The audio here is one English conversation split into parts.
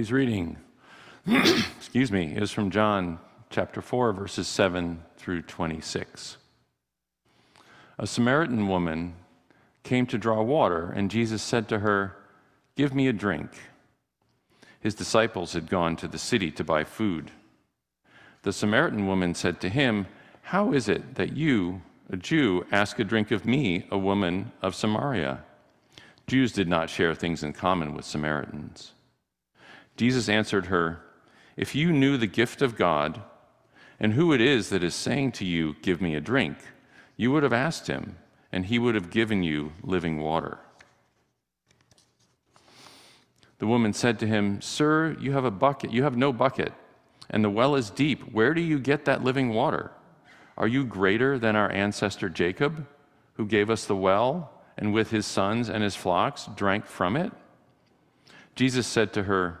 Today's reading, excuse me, is from John chapter 4, verses 7 through 26. A Samaritan woman came to draw water, and Jesus said to her, Give me a drink. His disciples had gone to the city to buy food. The Samaritan woman said to him, How is it that you, a Jew, ask a drink of me, a woman of Samaria? Jews did not share things in common with Samaritans. Jesus answered her, If you knew the gift of God and who it is that is saying to you, Give me a drink, you would have asked him, and he would have given you living water. The woman said to him, Sir, you have a bucket, you have no bucket, and the well is deep. Where do you get that living water? Are you greater than our ancestor Jacob, who gave us the well, and with his sons and his flocks drank from it? Jesus said to her,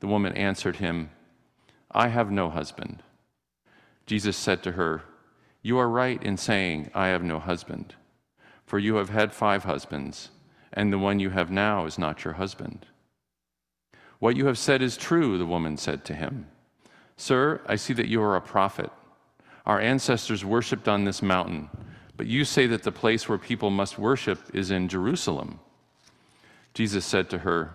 The woman answered him, I have no husband. Jesus said to her, You are right in saying, I have no husband, for you have had five husbands, and the one you have now is not your husband. What you have said is true, the woman said to him. Sir, I see that you are a prophet. Our ancestors worshipped on this mountain, but you say that the place where people must worship is in Jerusalem. Jesus said to her,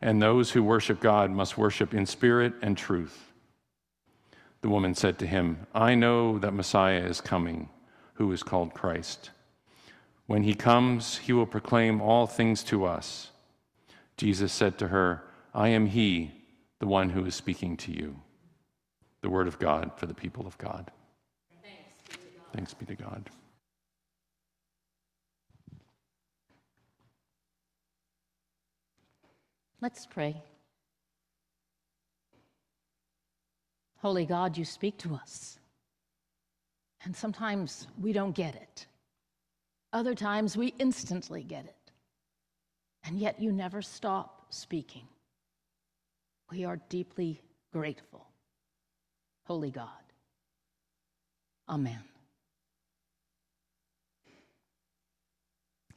and those who worship God must worship in spirit and truth. The woman said to him, I know that Messiah is coming, who is called Christ. When he comes, he will proclaim all things to us. Jesus said to her, I am he, the one who is speaking to you. The word of God for the people of God. Thanks be to God. Be to God. Let's pray. Holy God, you speak to us. And sometimes we don't get it. Other times we instantly get it. And yet you never stop speaking. We are deeply grateful. Holy God. Amen.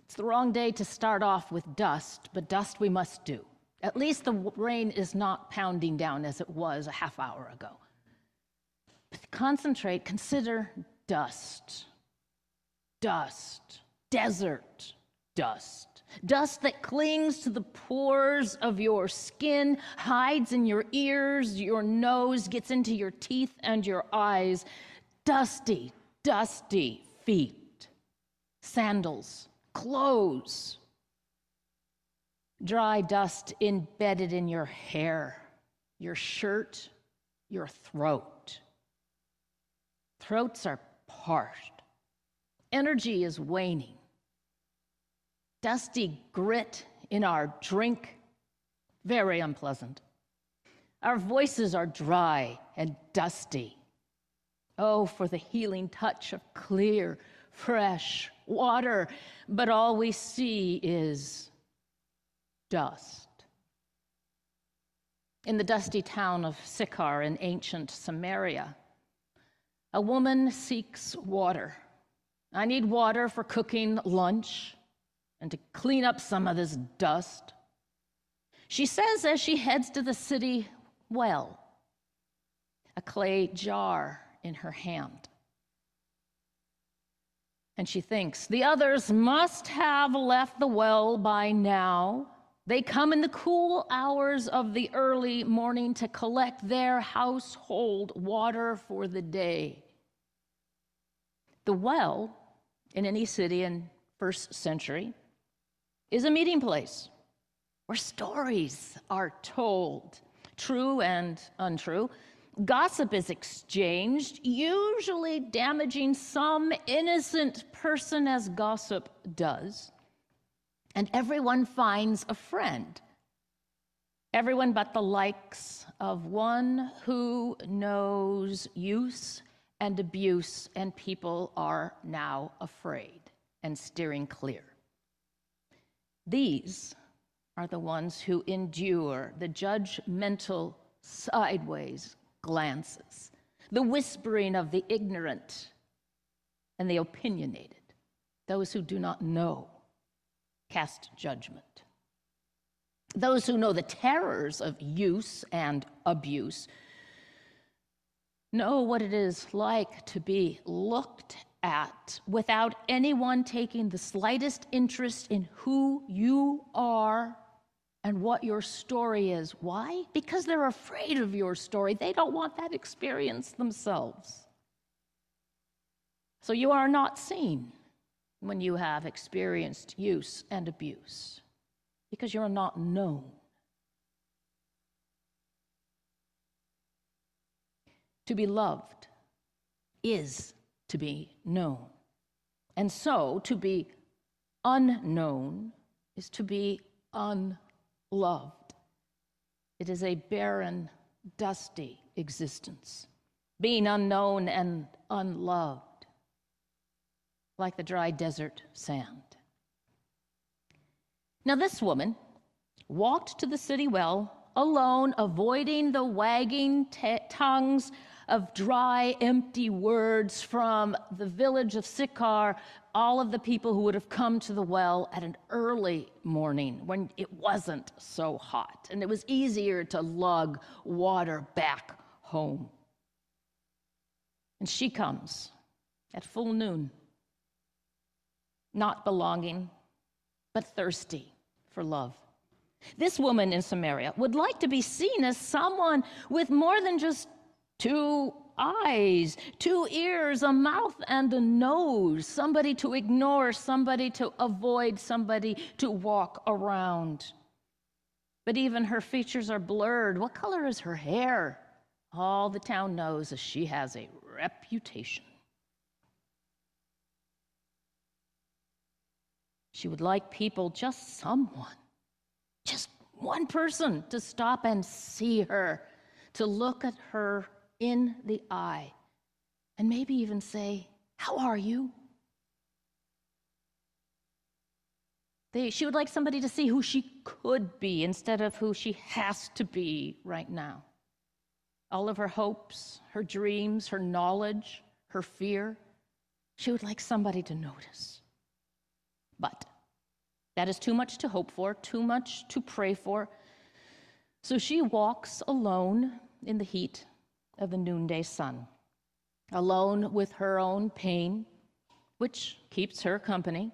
It's the wrong day to start off with dust, but dust we must do. At least the rain is not pounding down as it was a half hour ago. Concentrate, consider dust. Dust. Desert dust. Dust that clings to the pores of your skin, hides in your ears, your nose, gets into your teeth and your eyes. Dusty, dusty feet. Sandals, clothes, dry dust embedded in your hair, your shirt, your throat. Throats are parched. Energy is waning. Dusty grit in our drink, very unpleasant. Our voices are dry and dusty. Oh, for the healing touch of clear, fresh water. But all we see is dust. In the dusty town of Sychar in ancient Samaria, a woman seeks water. I need water for cooking lunch and to clean up some of this dust. She says as she heads to the city well, a clay jar in her hand. And she thinks, the others must have left the well by now They come in the cool hours of the early morning to collect their household water for the day. The well in any city in first century is a meeting place where stories are told, true and untrue. Gossip is exchanged, usually damaging some innocent person as gossip does. And everyone finds a friend. Everyone but the likes of one who knows use and abuse, and people are now afraid and steering clear. These are the ones who endure the judgmental sideways glances, the whispering of the ignorant and the opinionated, those who do not know cast judgment. Those who know the terrors of use and abuse know what it is like to be looked at without anyone taking the slightest interest in who you are and what your story is. Why? Because they're afraid of your story. They don't want that experience themselves. So you are not seen when you have experienced use and abuse because you're not known. To be loved is to be known. And so to be unknown is to be unloved. It is a barren, dusty existence, being unknown and unloved, like the dry desert sand. Now, this woman walked to the city well alone, avoiding the wagging tongues of dry, empty words from the village of Sychar, all of the people who would have come to the well at an early morning when it wasn't so hot and it was easier to lug water back home. And she comes at full noon, not belonging, but thirsty for love. This woman in Samaria would like to be seen as someone with more than just two eyes, two ears, a mouth, and a nose, somebody to ignore, somebody to avoid, somebody to walk around. But even her features are blurred. What color is her hair? All the town knows that she has a reputation. She would like people, just someone, just one person, to stop and see her, to look at her in the eye, and maybe even say, How are you? They, she would like somebody to see who she could be instead of who she has to be right now. All of her hopes, her dreams, her knowledge, her fear, she would like somebody to notice. But that is too much to hope for, too much to pray for. So she walks alone in the heat of the noonday sun, alone with her own pain, which keeps her company,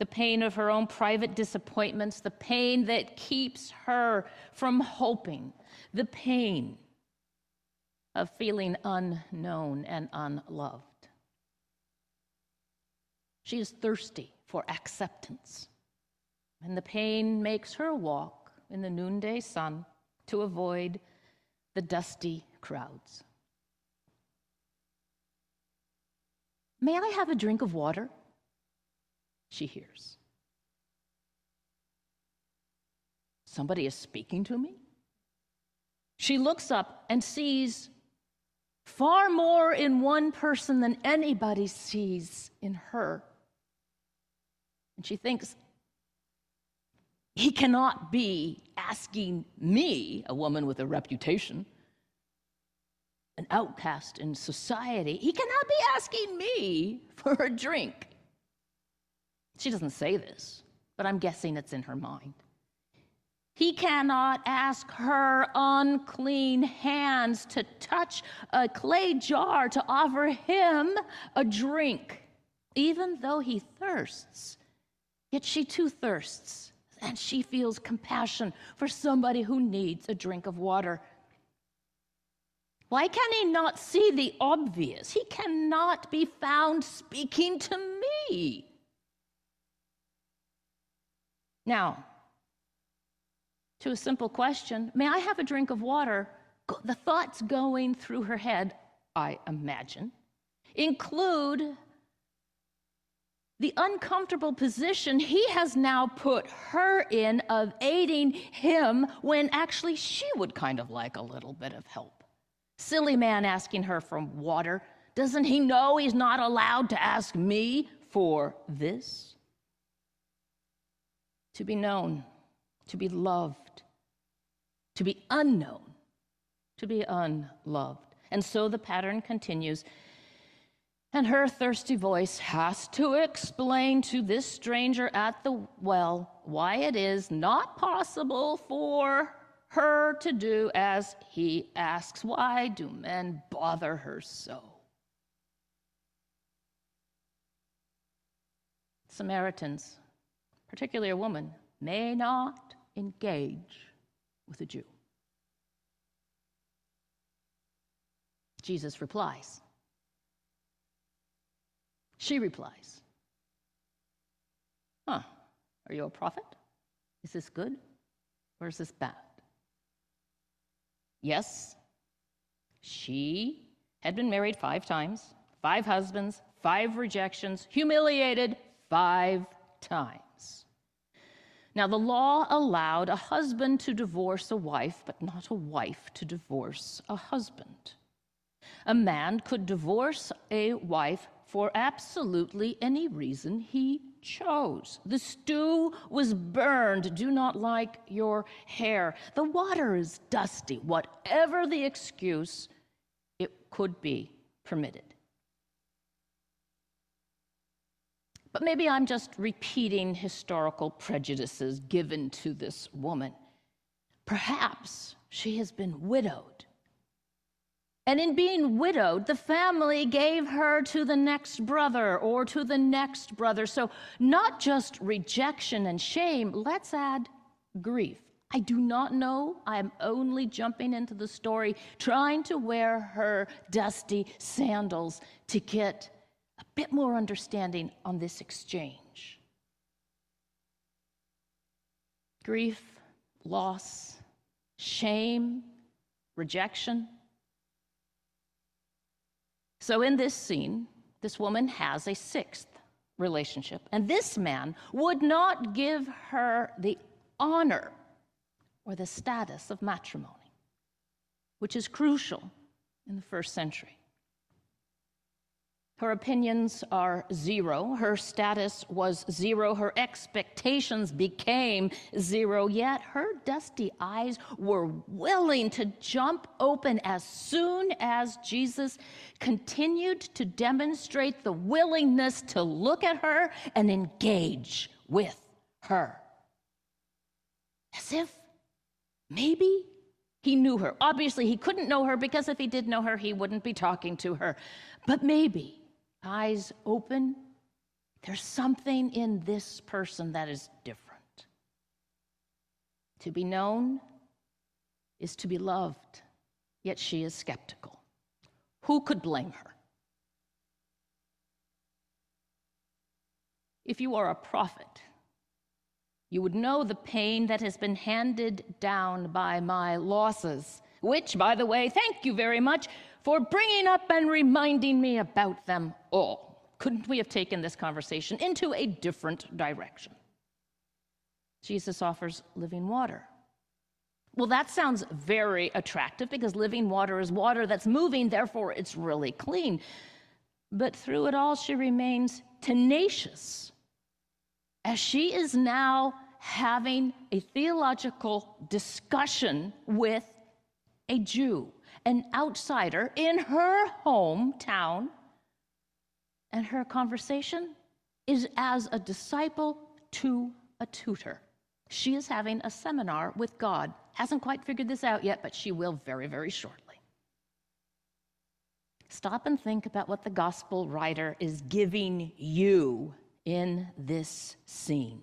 the pain of her own private disappointments, the pain that keeps her from hoping, the pain of feeling unknown and unloved. She is thirsty for acceptance, and the pain makes her walk in the noonday sun to avoid the dusty crowds. May I have a drink of water? She hears. Somebody is speaking to me? She looks up and sees far more in one person than anybody sees in her. And she thinks, he cannot be asking me, a woman with a reputation, an outcast in society, he cannot be asking me for a drink. She doesn't say this, but I'm guessing it's in her mind. He cannot ask her unclean hands to touch a clay jar to offer him a drink, even though he thirsts. Yet she too thirsts and she feels compassion for somebody who needs a drink of water. Why can he not see the obvious? He cannot be found speaking to me. Now, to a simple question May I have a drink of water? The thoughts going through her head, I imagine, include the uncomfortable position he has now put her in of aiding him when actually she would kind of like a little bit of help. Silly man asking her for water. Doesn't he know he's not allowed to ask me for this? To be known, to be loved, to be unknown, to be unloved. And so the pattern continues. And her thirsty voice has to explain to this stranger at the well why it is not possible for her to do as he asks. Why do men bother her so? Samaritans, particularly a woman, may not engage with a Jew. Jesus replies. She replies, Huh, are you a prophet? Is this good or is this bad? Yes, she had been married five times, five husbands, five rejections, humiliated five times. Now, the law allowed a husband to divorce a wife, but not a wife to divorce a husband. A man could divorce a wife for absolutely any reason he chose. The stew was burned. Do not like your hair. The water is dusty. Whatever the excuse, it could be permitted. But maybe I'm just repeating historical prejudices given to this woman. Perhaps she has been widowed and in being widowed, the family gave her to the next brother or to the next brother. So, not just rejection and shame, let's add grief. I do not know. I'm only jumping into the story, trying to wear her dusty sandals to get a bit more understanding on this exchange. Grief, loss, shame, rejection so, in this scene, this woman has a sixth relationship, and this man would not give her the honor or the status of matrimony, which is crucial in the first century. Her opinions are zero. Her status was zero. Her expectations became zero. Yet her dusty eyes were willing to jump open as soon as Jesus continued to demonstrate the willingness to look at her and engage with her. As if maybe he knew her. Obviously, he couldn't know her because if he did know her, he wouldn't be talking to her. But maybe eyes open, there's something in this person that is different. To be known is to be loved, yet she is skeptical. Who could blame her? If you are a prophet, you would know the pain that has been handed down by my losses, which, by the way, thank you very much, for bringing up and reminding me about them all. Couldn't we have taken this conversation into a different direction? Jesus offers living water. Well, that sounds very attractive because living water is water that's moving, therefore, it's really clean. But through it all, she remains tenacious as she is now having a theological discussion with a Jew an outsider in her hometown, and her conversation is as a disciple to a tutor. She is having a seminar with God. Hasn't quite figured this out yet, but she will very, very shortly. Stop and think about what the gospel writer is giving you in this scene.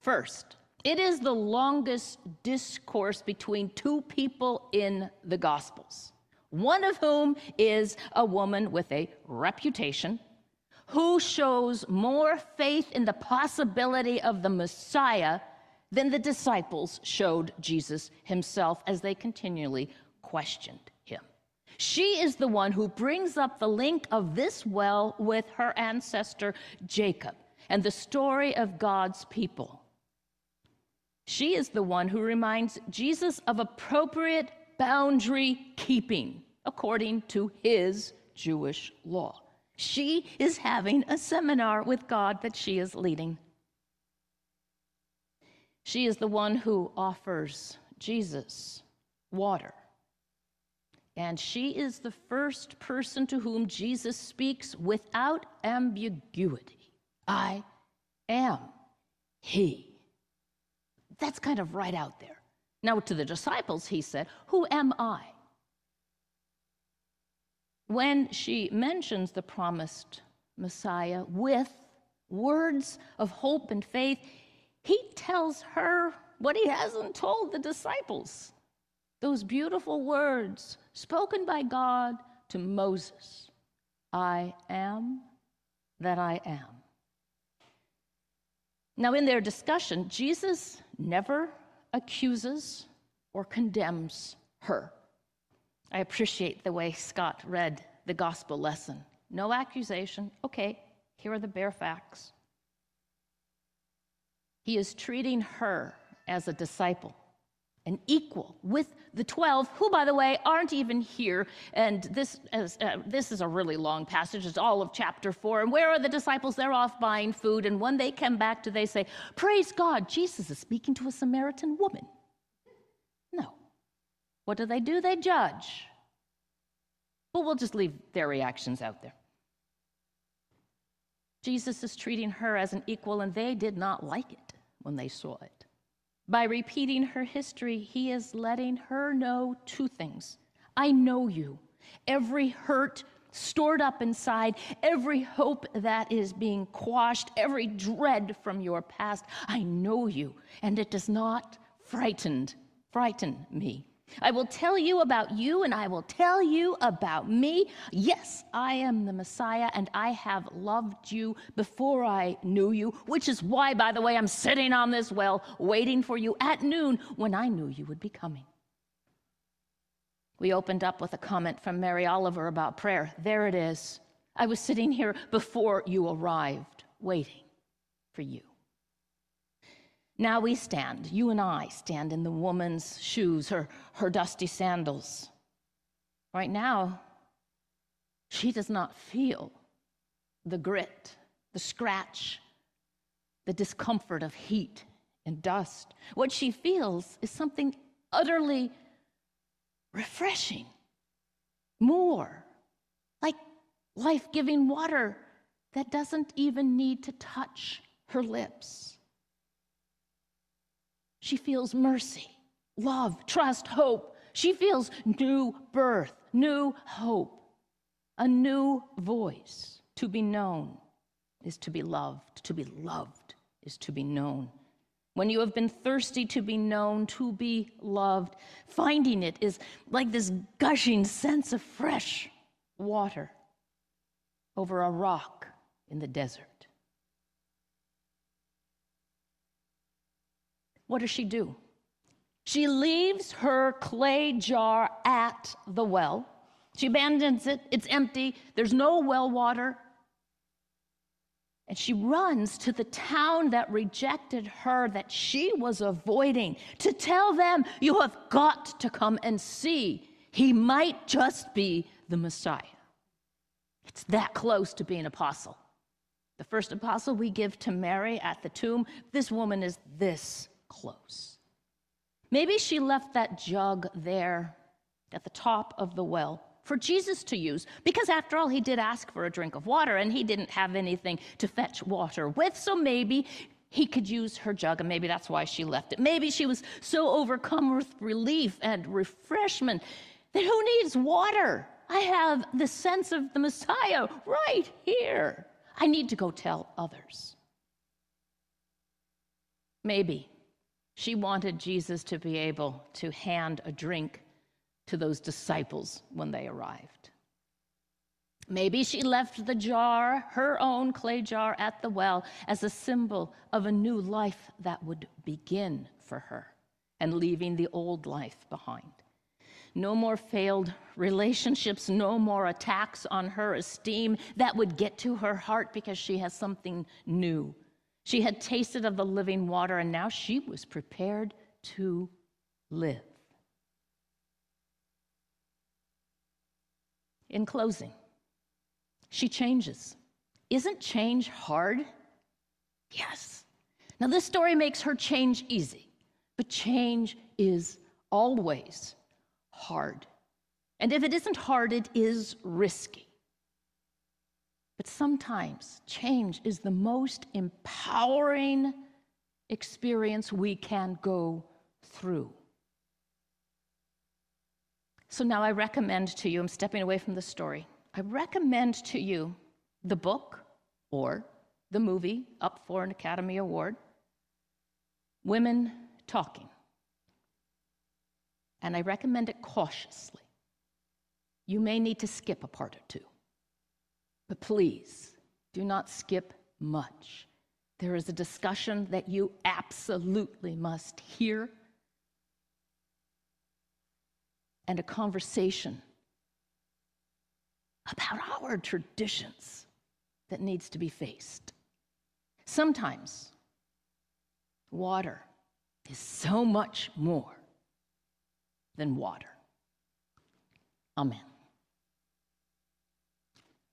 First, It is the longest discourse between two people in the Gospels, one of whom is a woman with a reputation who shows more faith in the possibility of the Messiah than the disciples showed Jesus himself as they continually questioned him. She is the one who brings up the link of this well with her ancestor Jacob and the story of God's people. She is the one who reminds Jesus of appropriate boundary keeping according to his Jewish law. She is having a seminar with God that she is leading. She is the one who offers Jesus water. And she is the first person to whom Jesus speaks without ambiguity I am He. That's kind of right out there. Now, to the disciples, he said, Who am I? When she mentions the promised Messiah with words of hope and faith, he tells her what he hasn't told the disciples. Those beautiful words spoken by God to Moses I am that I am. Now, in their discussion, Jesus never accuses or condemns her. I appreciate the way Scott read the gospel lesson. No accusation. Okay, here are the bare facts. He is treating her as a disciple, an equal with the 12, who, by the way, aren't even here. And this is, uh, this is a really long passage. It's all of chapter 4. And where are the disciples? They're off buying food. And when they come back, do they say, Praise God, Jesus is speaking to a Samaritan woman? No. What do they do? They judge. But we'll just leave their reactions out there. Jesus is treating her as an equal, and they did not like it when they saw it. By repeating her history, he is letting her know two things I know you. Every hurt stored up inside, every hope that is being quashed, every dread from your past, I know you, and it does not frightened, frighten me. I will tell you about you and I will tell you about me. Yes, I am the Messiah and I have loved you before I knew you, which is why, by the way, I'm sitting on this well waiting for you at noon when I knew you would be coming. We opened up with a comment from Mary Oliver about prayer. There it is. I was sitting here before you arrived, waiting for you. Now we stand, you and I stand in the woman's shoes, her, her dusty sandals. Right now, she does not feel the grit, the scratch, the discomfort of heat and dust. What she feels is something utterly refreshing, more like life giving water that doesn't even need to touch her lips. She feels mercy, love, trust, hope. She feels new birth, new hope, a new voice. To be known is to be loved, to be loved is to be known. When you have been thirsty to be known, to be loved, finding it is like this gushing sense of fresh water over a rock in the desert. What does she do? She leaves her clay jar at the well. She abandons it, it's empty, there's no well water. And she runs to the town that rejected her, that she was avoiding, to tell them, You have got to come and see. He might just be the Messiah. It's that close to being apostle. The first apostle we give to Mary at the tomb, this woman is this close. Maybe she left that jug there at the top of the well for Jesus to use, because after all, he did ask for a drink of water and he didn't have anything to fetch water with, so maybe he could use her jug, and maybe that's why she left it. Maybe she was so overcome with relief and refreshment that who needs water? I have the sense of the Messiah right here. I need to go tell others. Maybe She wanted Jesus to be able to hand a drink to those disciples when they arrived. Maybe she left the jar, her own clay jar, at the well as a symbol of a new life that would begin for her and leaving the old life behind. No more failed relationships, no more attacks on her esteem that would get to her heart because she has something new. She had tasted of the living water and now she was prepared to live. In closing, she changes. Isn't change hard? Yes. Now, this story makes her change easy, but change is always hard. And if it isn't hard, it is risky. But sometimes change is the most empowering experience we can go through. So now I recommend to you, I'm stepping away from the story. I recommend to you the book or the movie up for an Academy Award, Women Talking. And I recommend it cautiously. You may need to skip a part or two, but please do not skip much. There is a discussion that you absolutely must hear and a conversation about our traditions that needs to be faced. Sometimes water is so much more than water. Amen.